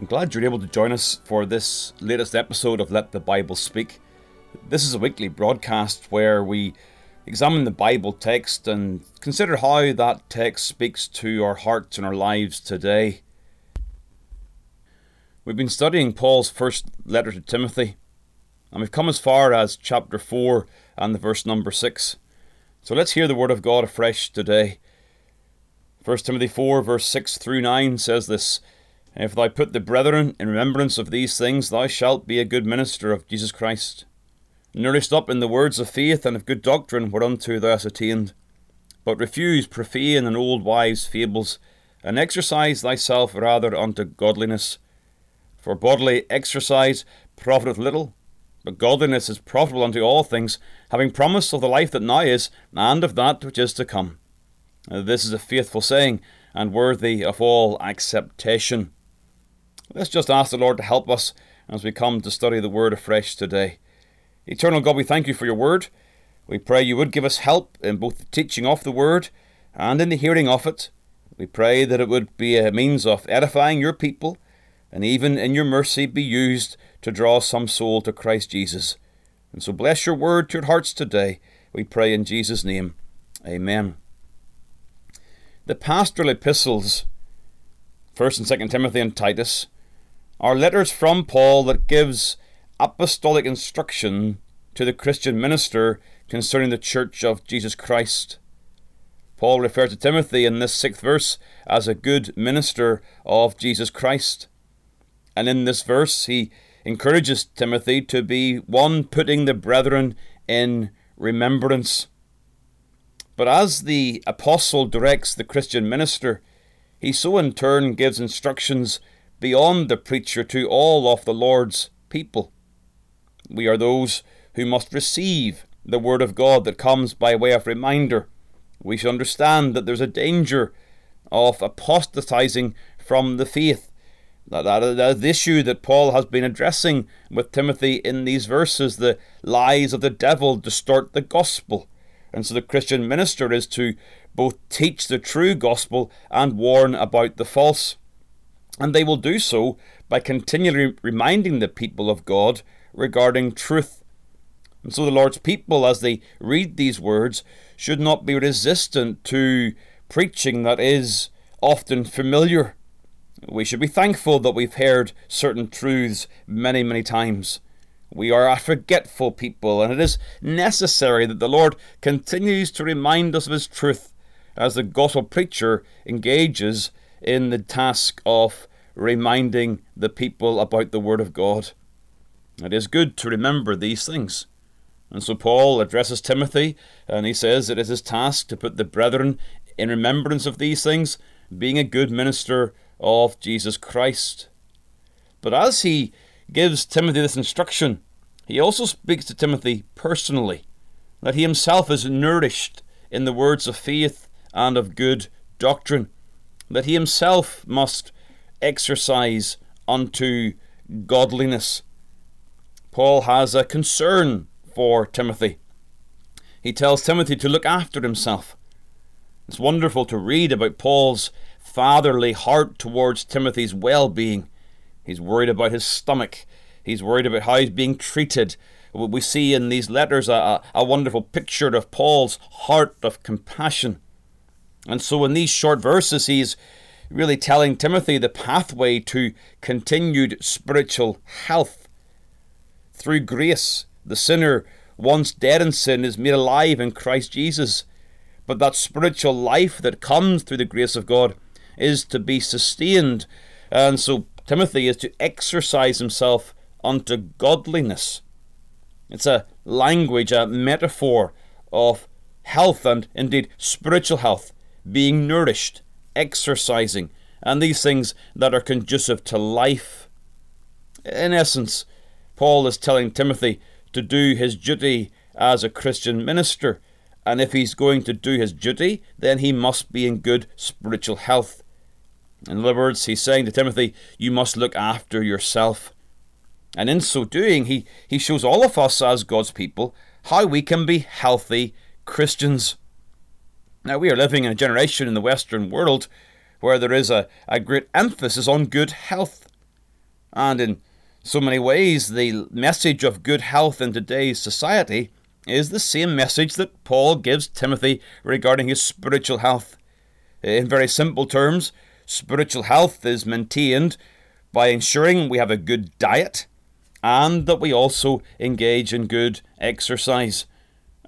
I'm glad you're able to join us for this latest episode of Let the Bible Speak. This is a weekly broadcast where we examine the Bible text and consider how that text speaks to our hearts and our lives today. We've been studying Paul's first letter to Timothy, and we've come as far as chapter 4 and the verse number 6. So let's hear the word of God afresh today. 1 Timothy 4, verse 6 through 9 says this If thou put the brethren in remembrance of these things, thou shalt be a good minister of Jesus Christ, nourished up in the words of faith and of good doctrine whereunto thou hast attained. But refuse profane and old wives' fables, and exercise thyself rather unto godliness. For bodily exercise profiteth little, but godliness is profitable unto all things, having promise of the life that now is, and of that which is to come. This is a faithful saying, and worthy of all acceptation. Let's just ask the Lord to help us as we come to study the Word afresh today. Eternal God, we thank you for your Word. We pray you would give us help in both the teaching of the Word and in the hearing of it. We pray that it would be a means of edifying your people, and even in your mercy be used to draw some soul to Christ Jesus. And so bless your word to your hearts today. We pray in Jesus' name. Amen. The pastoral epistles, 1st and 2nd Timothy and Titus, are letters from Paul that gives apostolic instruction to the Christian minister concerning the church of Jesus Christ. Paul refers to Timothy in this sixth verse as a good minister of Jesus Christ. And in this verse, he encourages Timothy to be one putting the brethren in remembrance. But as the apostle directs the Christian minister, he so in turn gives instructions beyond the preacher to all of the Lord's people. We are those who must receive the word of God that comes by way of reminder. We should understand that there's a danger of apostatizing from the faith that, that, that issue that Paul has been addressing with Timothy in these verses, the lies of the devil distort the gospel. And so the Christian minister is to both teach the true gospel and warn about the false. And they will do so by continually reminding the people of God regarding truth. And so the Lord's people, as they read these words, should not be resistant to preaching that is often familiar we should be thankful that we've heard certain truths many, many times. We are a forgetful people, and it is necessary that the Lord continues to remind us of His truth as the gospel preacher engages in the task of reminding the people about the Word of God. It is good to remember these things. And so Paul addresses Timothy, and he says it is his task to put the brethren in remembrance of these things, being a good minister of Jesus Christ. But as he gives Timothy this instruction, he also speaks to Timothy personally, that he himself is nourished in the words of faith and of good doctrine, that he himself must exercise unto godliness. Paul has a concern for Timothy. He tells Timothy to look after himself. It's wonderful to read about Paul's fatherly heart towards Timothy's well being. He's worried about his stomach, he's worried about how he's being treated. We see in these letters a, a wonderful picture of Paul's heart of compassion. And so, in these short verses, he's really telling Timothy the pathway to continued spiritual health. Through grace, the sinner, once dead in sin, is made alive in Christ Jesus. But that spiritual life that comes through the grace of God is to be sustained. And so Timothy is to exercise himself unto godliness. It's a language, a metaphor of health and indeed spiritual health, being nourished, exercising, and these things that are conducive to life. In essence, Paul is telling Timothy to do his duty as a Christian minister, and if he's going to do his duty, then he must be in good spiritual health. In other words, he's saying to Timothy, You must look after yourself. And in so doing, he, he shows all of us as God's people how we can be healthy Christians. Now, we are living in a generation in the Western world where there is a, a great emphasis on good health. And in so many ways, the message of good health in today's society is the same message that Paul gives Timothy regarding his spiritual health. In very simple terms, spiritual health is maintained by ensuring we have a good diet and that we also engage in good exercise.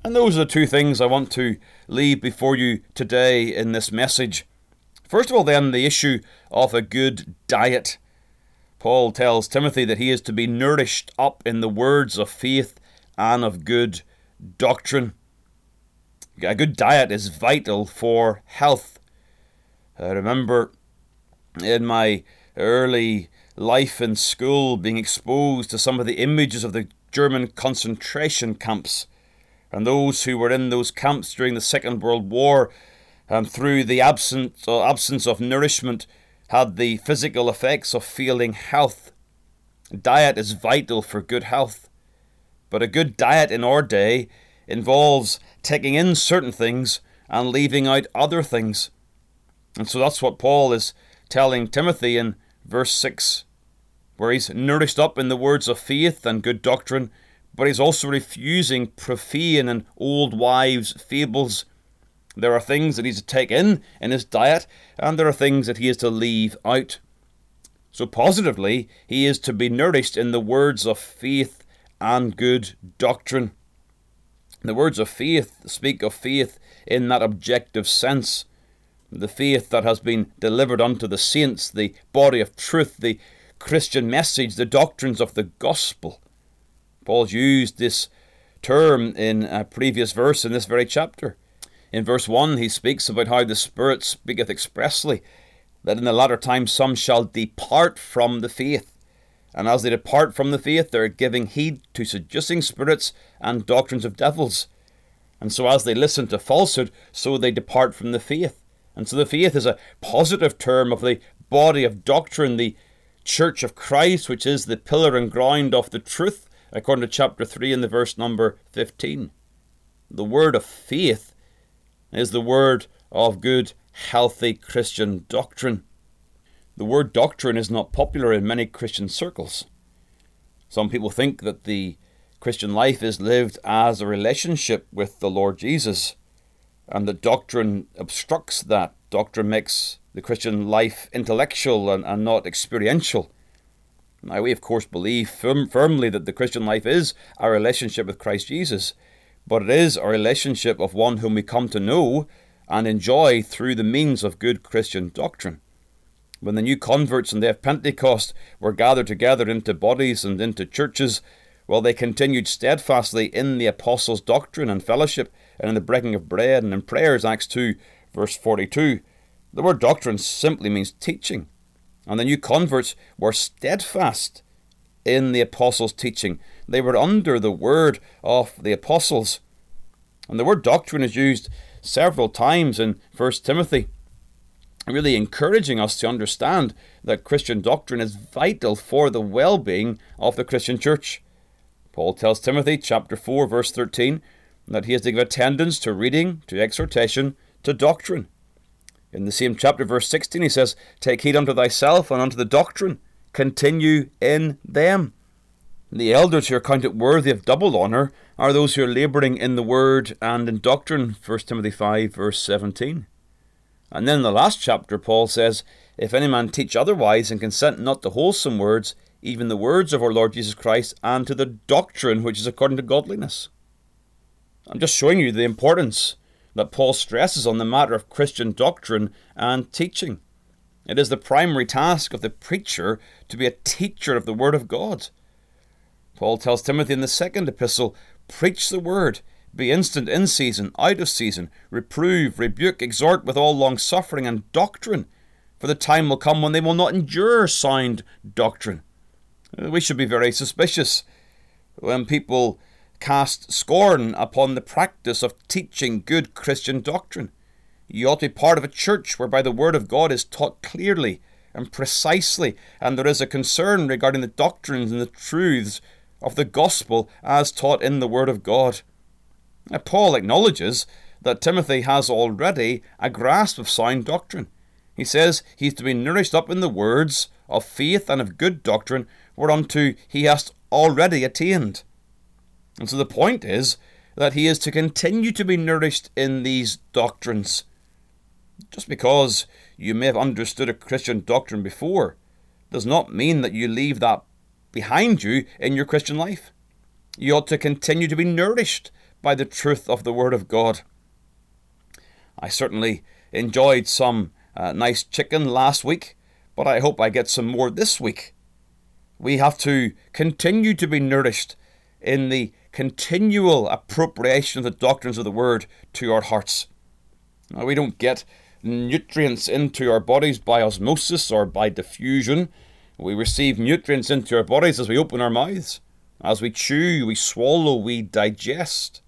And those are the two things I want to leave before you today in this message. First of all, then, the issue of a good diet. Paul tells Timothy that he is to be nourished up in the words of faith and of good doctrine. A good diet is vital for health. I remember in my early life in school being exposed to some of the images of the German concentration camps and those who were in those camps during the Second World War and through the absence, or absence of nourishment had the physical effects of failing health. Diet is vital for good health, but a good diet in our day involves taking in certain things and leaving out other things. And so that's what Paul is telling Timothy in verse 6, where he's nourished up in the words of faith and good doctrine but he's also refusing profane and old wives' fables. There are things that he's to take in in his diet, and there are things that he is to leave out. So, positively, he is to be nourished in the words of faith and good doctrine. The words of faith speak of faith in that objective sense. The faith that has been delivered unto the saints, the body of truth, the Christian message, the doctrines of the gospel. Paul's used this term in a previous verse in this very chapter. In verse 1, he speaks about how the Spirit speaketh expressly that in the latter time some shall depart from the faith. And as they depart from the faith, they're giving heed to seducing spirits and doctrines of devils. And so, as they listen to falsehood, so they depart from the faith. And so, the faith is a positive term of the body of doctrine, the church of Christ, which is the pillar and ground of the truth according to chapter 3 and the verse number 15. The word of faith is the word of good, healthy Christian doctrine. The word doctrine is not popular in many Christian circles. Some people think that the Christian life is lived as a relationship with the Lord Jesus, and that doctrine obstructs that. Doctrine makes the Christian life intellectual and, and not experiential. Now, we of course believe firm, firmly that the Christian life is our relationship with Christ Jesus, but it is a relationship of one whom we come to know and enjoy through the means of good Christian doctrine. When the new converts on the day of Pentecost were gathered together into bodies and into churches, while they continued steadfastly in the apostles' doctrine and fellowship, and in the breaking of bread and in prayers, Acts 2, verse 42. The word doctrine simply means teaching. And the new converts were steadfast in the apostles' teaching. They were under the word of the apostles. And the word doctrine is used several times in 1 Timothy, really encouraging us to understand that Christian doctrine is vital for the well being of the Christian church. Paul tells Timothy, chapter 4, verse 13, that he is to give attendance to reading, to exhortation, to doctrine. In the same chapter, verse 16, he says, Take heed unto thyself and unto the doctrine, continue in them. The elders who are counted worthy of double honour are those who are labouring in the word and in doctrine, 1 Timothy 5, verse 17. And then in the last chapter, Paul says, If any man teach otherwise and consent not to wholesome words, even the words of our Lord Jesus Christ, and to the doctrine which is according to godliness. I'm just showing you the importance that Paul stresses on the matter of Christian doctrine and teaching. It is the primary task of the preacher to be a teacher of the Word of God. Paul tells Timothy in the second epistle Preach the Word, be instant in season, out of season, reprove, rebuke, exhort with all long suffering and doctrine, for the time will come when they will not endure sound doctrine. We should be very suspicious when people cast scorn upon the practice of teaching good Christian doctrine. You ought to be part of a church whereby the Word of God is taught clearly and precisely, and there is a concern regarding the doctrines and the truths of the gospel as taught in the Word of God. Now, Paul acknowledges that Timothy has already a grasp of sound doctrine. He says he's to be nourished up in the words of faith and of good doctrine, whereunto he has already attained. And so the point is that he is to continue to be nourished in these doctrines. Just because you may have understood a Christian doctrine before does not mean that you leave that behind you in your Christian life. You ought to continue to be nourished by the truth of the Word of God. I certainly enjoyed some uh, nice chicken last week, but I hope I get some more this week. We have to continue to be nourished in the continual appropriation of the doctrines of the Word to our hearts. Now, we don't get nutrients into our bodies by osmosis or by diffusion. We receive nutrients into our bodies as we open our mouths. As we chew, we swallow, we digest.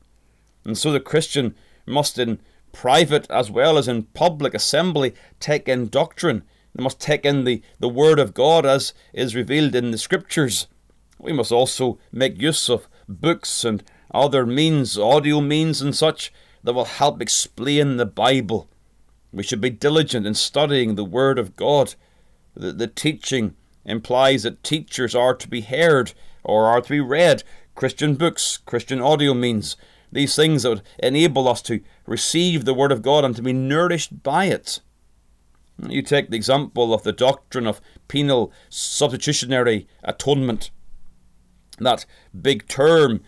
And so the Christian must, in private as well as in public assembly, take in doctrine. They must take in the, the Word of God as is revealed in the Scriptures. We must also make use of books and other means, audio means and such, that will help explain the Bible. We should be diligent in studying the Word of God. The, the teaching implies that teachers are to be heard or are to be read. Christian books, Christian audio means, these things that would enable us to receive the Word of God and to be nourished by it. You take the example of the doctrine of penal substitutionary atonement. That big term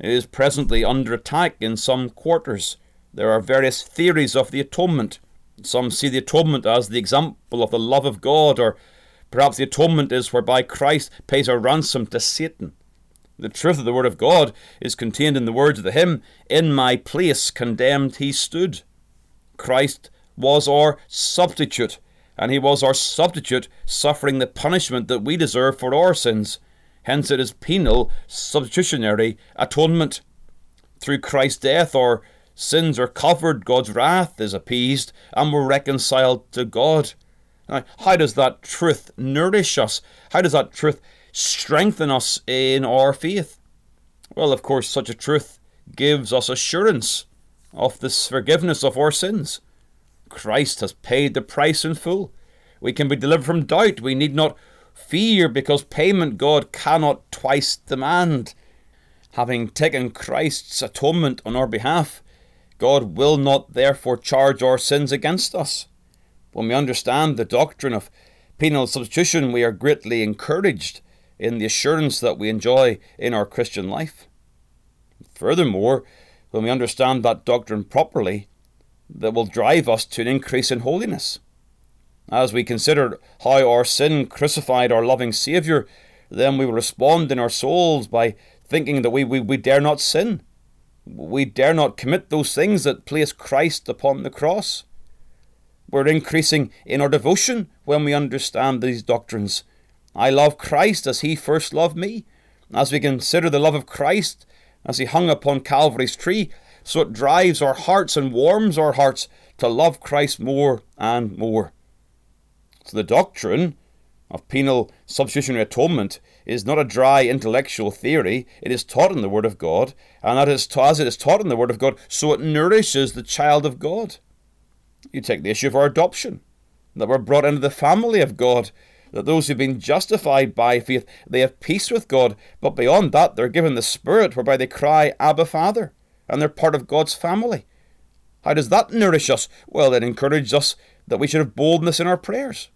is presently under attack in some quarters. There are various theories of the atonement. Some see the atonement as the example of the love of God, or perhaps the atonement is whereby Christ pays a ransom to Satan. The truth of the Word of God is contained in the words of the hymn, In my place condemned he stood. Christ was our substitute, and he was our substitute, suffering the punishment that we deserve for our sins. Hence it is penal, substitutionary atonement. Through Christ's death, our sins are covered, God's wrath is appeased, and we're reconciled to God. Now, how does that truth nourish us? How does that truth strengthen us in our faith? Well, of course, such a truth gives us assurance of this forgiveness of our sins. Christ has paid the price in full. We can be delivered from doubt. We need not fear because payment God cannot twice demand. Having taken Christ's atonement on our behalf, God will not therefore charge our sins against us. When we understand the doctrine of penal substitution, we are greatly encouraged in the assurance that we enjoy in our Christian life. Furthermore, when we understand that doctrine properly, that will drive us to an increase in holiness. As we consider how our sin crucified our loving Saviour, then we will respond in our souls by thinking that we, we, we dare not sin. We dare not commit those things that place Christ upon the cross. We're increasing in our devotion when we understand these doctrines I love Christ as he first loved me. As we consider the love of Christ as he hung upon Calvary's tree, so it drives our hearts and warms our hearts to love Christ more and more. So the doctrine of penal substitutionary atonement is not a dry intellectual theory. It is taught in the Word of God, and that is, as it is taught in the Word of God, so it nourishes the child of God. You take the issue of our adoption, that we're brought into the family of God that those who've been justified by faith, they have peace with God, but beyond that, they're given the Spirit whereby they cry, Abba, Father, and they're part of God's family. How does that nourish us? Well, it encourages us that we should have boldness in our prayers,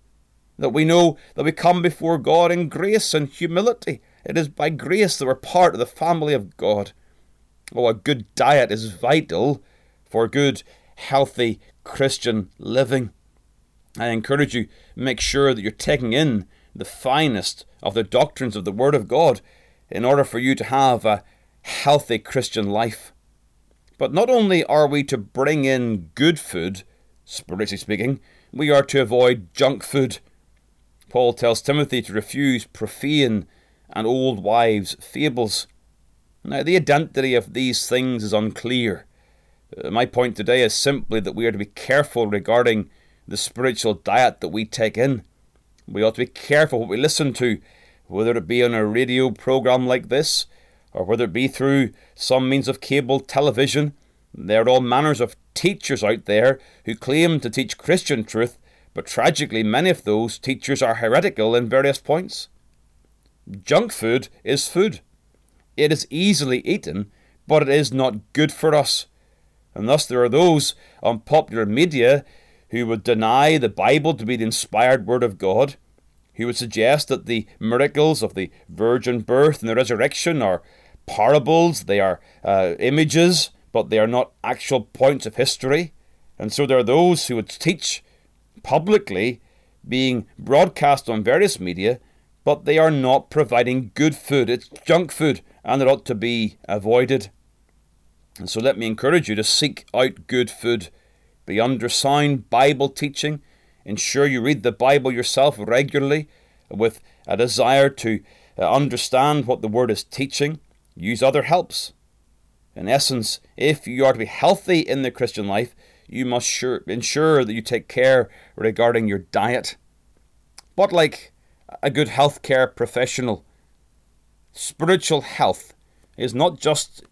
that we know that we come before God in grace and humility. It is by grace that we're part of the family of God. Oh, a good diet is vital for good, healthy Christian living. I encourage you make sure that you're taking in the finest of the doctrines of the Word of God in order for you to have a healthy Christian life. But not only are we to bring in good food, spiritually speaking, we are to avoid junk food. Paul tells Timothy to refuse profane and old wives' fables. Now, the identity of these things is unclear. Uh, my point today is simply that we are to be careful regarding the spiritual diet that we take in. We ought to be careful what we listen to, whether it be on a radio program like this, or whether it be through some means of cable television. There are all manners of teachers out there who claim to teach Christian truth, but tragically, many of those teachers are heretical in various points. Junk food is food. It is easily eaten, but it is not good for us. And thus, there are those on popular media who would deny the Bible to be the inspired Word of God, who would suggest that the miracles of the virgin birth and the resurrection are parables, they are uh, images, but they are not actual points of history. And so there are those who would teach publicly, being broadcast on various media, but they are not providing good food. It's junk food, and it ought to be avoided. And so let me encourage you to seek out good food. Be under sound Bible teaching. Ensure you read the Bible yourself regularly with a desire to uh, understand what the Word is teaching. Use other helps. In essence, if you are to be healthy in the Christian life, you must sure, ensure that you take care regarding your diet. But like a good healthcare professional, spiritual health is not just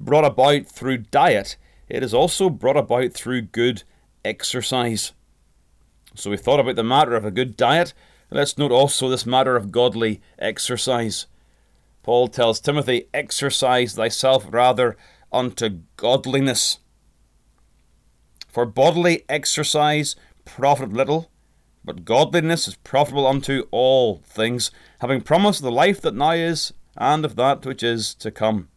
brought about through diet, it is also brought about through good exercise. So we thought about the matter of a good diet. Let's note also this matter of godly exercise. Paul tells Timothy, Exercise thyself rather unto godliness. For bodily exercise profiteth little, but godliness is profitable unto all things, having promised the life that now is, and of that which is to come.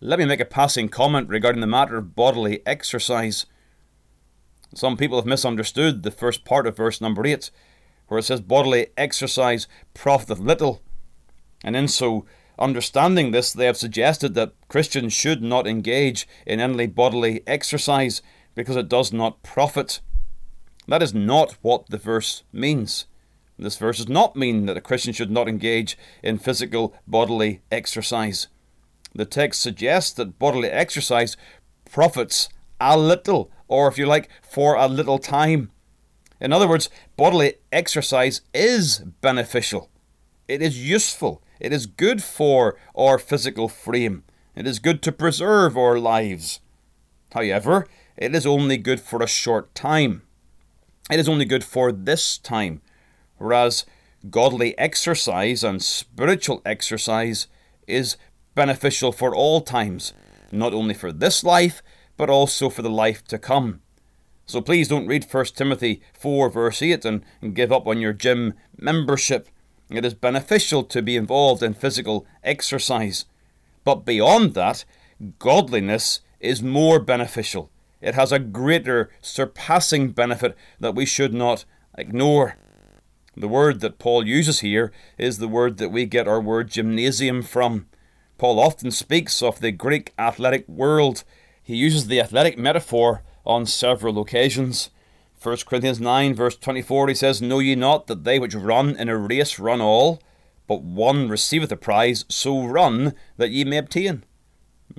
Let me make a passing comment regarding the matter of bodily exercise. Some people have misunderstood the first part of verse number 8, where it says, Bodily exercise profiteth little and in so understanding this, they have suggested that Christians should not engage in any bodily exercise because it does not profit. That is not what the verse means. This verse does not mean that a Christian should not engage in physical bodily exercise. The text suggests that bodily exercise profits a little, or if you like, for a little time. In other words, bodily exercise is beneficial, it is useful, it is good for our physical frame. It is good to preserve our lives. However, it is only good for a short time. It is only good for this time. Whereas godly exercise and spiritual exercise is beneficial for all times, not only for this life, but also for the life to come. So please don't read 1 Timothy 4, verse 8, and, and give up on your gym membership. It is beneficial to be involved in physical exercise. But beyond that, godliness is more beneficial. It has a greater, surpassing benefit that we should not ignore. The word that Paul uses here is the word that we get our word gymnasium from. Paul often speaks of the Greek athletic world. He uses the athletic metaphor on several occasions. 1 Corinthians 9, verse 24, he says, Know ye not that they which run in a race run all, but one receiveth the prize, so run that ye may obtain.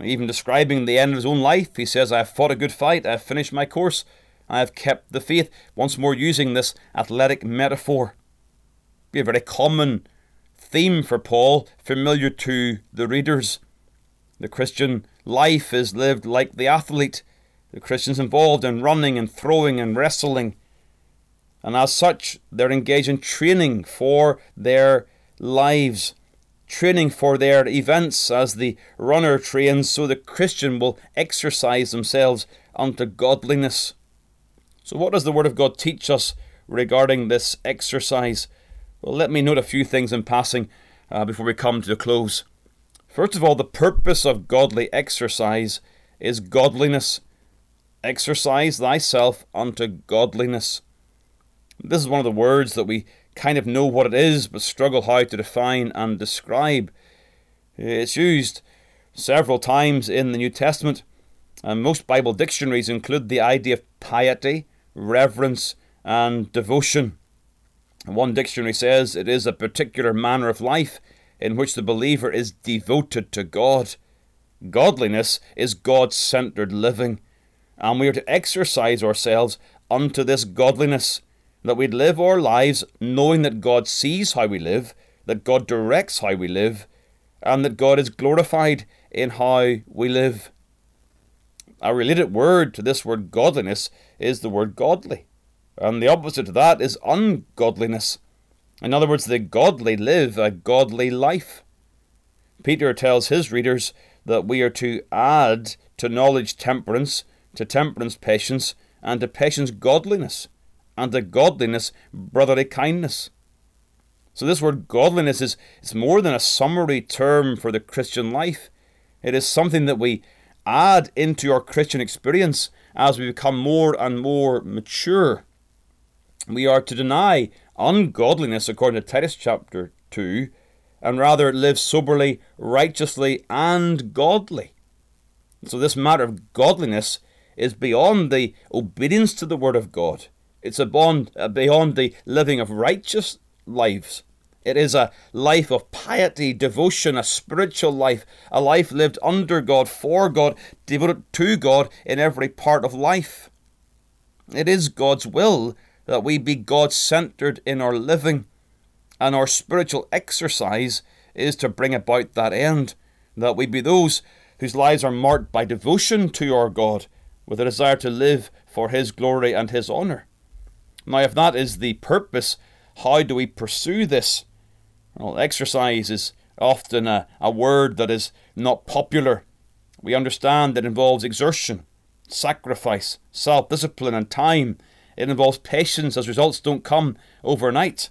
Even describing the end of his own life, he says, I have fought a good fight, I have finished my course, I have kept the faith. Once more, using this athletic metaphor. Be a very common theme for Paul, familiar to the readers. The Christian life is lived like the athlete the Christians involved in running and throwing and wrestling. And as such, they're engaged in training for their lives, training for their events as the runner trains, so the Christian will exercise themselves unto godliness. So, what does the Word of God teach us regarding this exercise? Well, let me note a few things in passing uh, before we come to a close. First of all, the purpose of godly exercise is godliness. Exercise thyself unto godliness. This is one of the words that we kind of know what it is, but struggle how to define and describe. It's used several times in the New Testament, and most Bible dictionaries include the idea of piety, reverence, and devotion. One dictionary says it is a particular manner of life in which the believer is devoted to God. Godliness is God centered living, and we are to exercise ourselves unto this godliness, that we live our lives knowing that God sees how we live, that God directs how we live, and that God is glorified in how we live. A related word to this word godliness is the word godly, and the opposite to that is ungodliness. In other words, the godly live a godly life. Peter tells his readers that we are to add to knowledge temperance, to temperance patience, and to patience godliness, and to godliness brotherly kindness. So this word godliness is it's more than a summary term for the Christian life. It is something that we add into our Christian experience as we become more and more mature. We are to deny ungodliness according to Titus chapter 2 and rather live soberly, righteously, and godly. So, this matter of godliness is beyond the obedience to the Word of God. It's beyond, uh, beyond the living of righteous lives. It is a life of piety, devotion, a spiritual life, a life lived under God, for God, devoted to God in every part of life. It is God's will that we be God centered in our living and our spiritual exercise is to bring about that end, that we be those whose lives are marked by devotion to our God, with a desire to live for His glory and His honour. Now, if that is the purpose, how do we pursue this? Well, exercise is often a, a word that is not popular. We understand it involves exertion, sacrifice, self discipline, and time. It involves patience as results don't come overnight.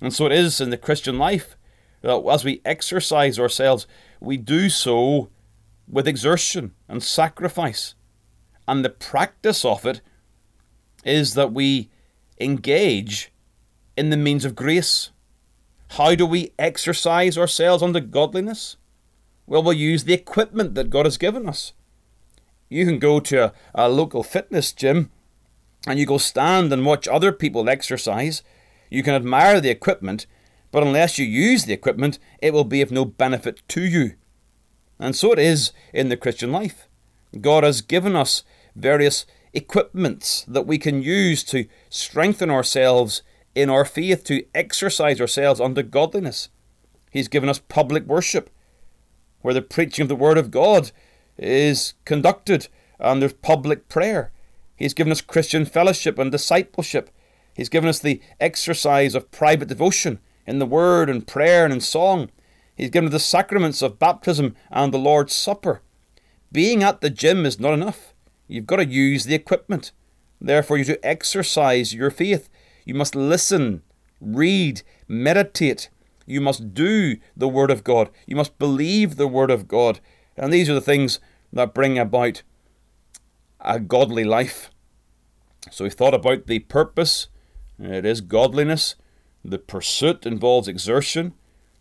And so it is in the Christian life that as we exercise ourselves, we do so with exertion and sacrifice. And the practice of it is that we engage in the means of grace. How do we exercise ourselves unto godliness? Well, we'll use the equipment that God has given us. You can go to a, a local fitness gym and you go stand and watch other people exercise you can admire the equipment, but unless you use the equipment, it will be of no benefit to you. And so it is in the Christian life. God has given us various equipments that we can use to strengthen ourselves in our faith, to exercise ourselves unto godliness. He's given us public worship, where the preaching of the Word of God is conducted, and there's public prayer. He's given us Christian fellowship and discipleship, He's given us the exercise of private devotion in the word and prayer and in song. He's given us the sacraments of baptism and the Lord's Supper. Being at the gym is not enough. You've got to use the equipment. Therefore, you to exercise your faith. You must listen, read, meditate. You must do the Word of God. You must believe the Word of God. And these are the things that bring about a godly life. So we've thought about the purpose it is godliness. The pursuit involves exertion.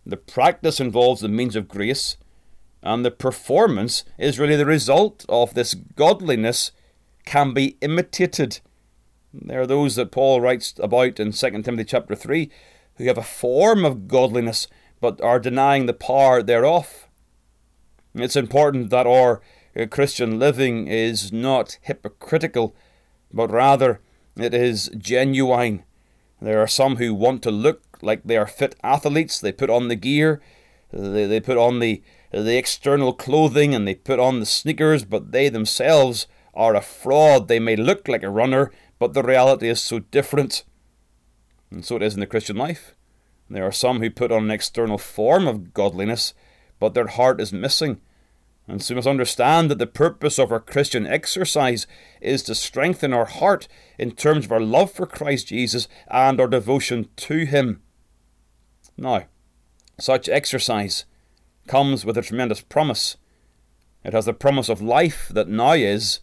The practice involves the means of grace. And the performance is really the result of this godliness can be imitated. There are those that Paul writes about in 2 Timothy chapter 3 who have a form of godliness but are denying the power thereof. It's important that our uh, Christian living is not hypocritical, but rather it is genuine. There are some who want to look like they are fit athletes. They put on the gear, they, they put on the, the external clothing, and they put on the sneakers, but they themselves are a fraud. They may look like a runner, but the reality is so different. And so it is in the Christian life. There are some who put on an external form of godliness, but their heart is missing. And so we must understand that the purpose of our Christian exercise is to strengthen our heart in terms of our love for Christ Jesus and our devotion to Him. Now, such exercise comes with a tremendous promise. It has the promise of life that now is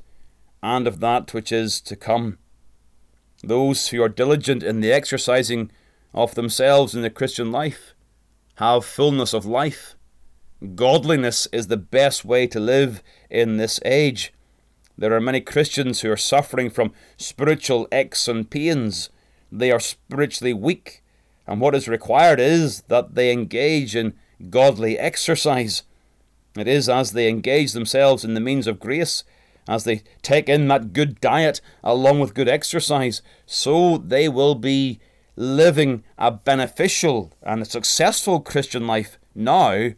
and of that which is to come. Those who are diligent in the exercising of themselves in the Christian life have fullness of life Godliness is the best way to live in this age. There are many Christians who are suffering from spiritual aches and pains. They are spiritually weak. And what is required is that they engage in godly exercise. It is as they engage themselves in the means of grace, as they take in that good diet along with good exercise, so they will be living a beneficial and a successful Christian life now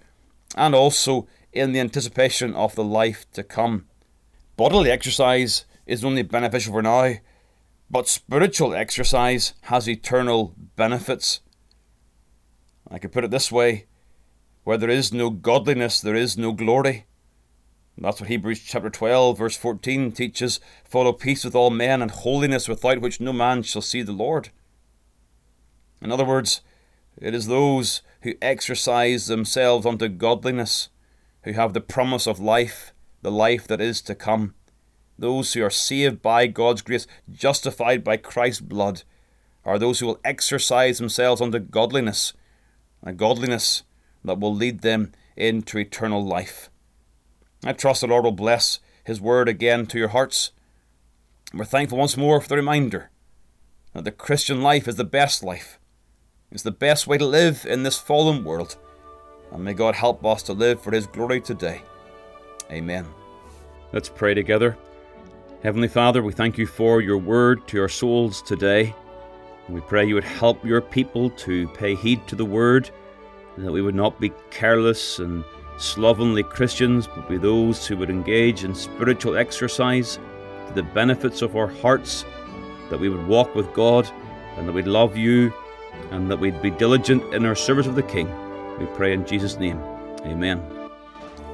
and also in the anticipation of the life to come. Bodily exercise is only beneficial for now, but spiritual exercise has eternal benefits. I could put it this way where there is no godliness, there is no glory. That's what Hebrews chapter 12, verse 14 teaches follow peace with all men and holiness without which no man shall see the Lord. In other words, it is those who exercise themselves unto godliness, who have the promise of life, the life that is to come. Those who are saved by God's grace, justified by Christ's blood, are those who will exercise themselves unto godliness, And godliness that will lead them into eternal life. I trust the Lord will bless His word again to your hearts. We're thankful once more for the reminder that the Christian life is the best life. It's the best way to live in this fallen world. And may God help us to live for His glory today. Amen. Let's pray together. Heavenly Father, we thank you for your word to our souls today. We pray you would help your people to pay heed to the word, and that we would not be careless and slovenly Christians, but be those who would engage in spiritual exercise to the benefits of our hearts, that we would walk with God, and that we'd love you, and that we'd be diligent in our service of the King. We pray in Jesus' name. Amen.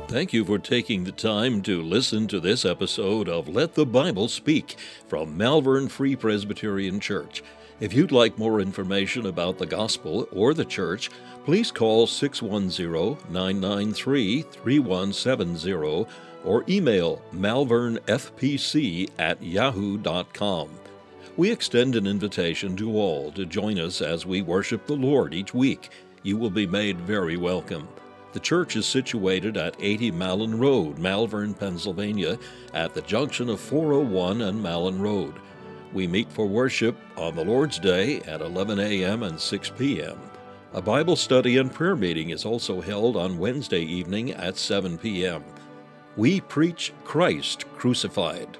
Thank you for taking the time to listen to this episode of Let the Bible Speak from Malvern Free Presbyterian Church. If you'd like more information about the gospel or the church, please call 610 993 3170 or email malvernfpc at yahoo.com. We extend an invitation to all to join us as we worship the Lord each week. You will be made very welcome. The church is situated at 80 Malin Road, Malvern, Pennsylvania, at the junction of 401 and Malin Road. We meet for worship on the Lord's Day at 11 a.m. and 6 p.m. A Bible study and prayer meeting is also held on Wednesday evening at 7 p.m. We preach Christ crucified.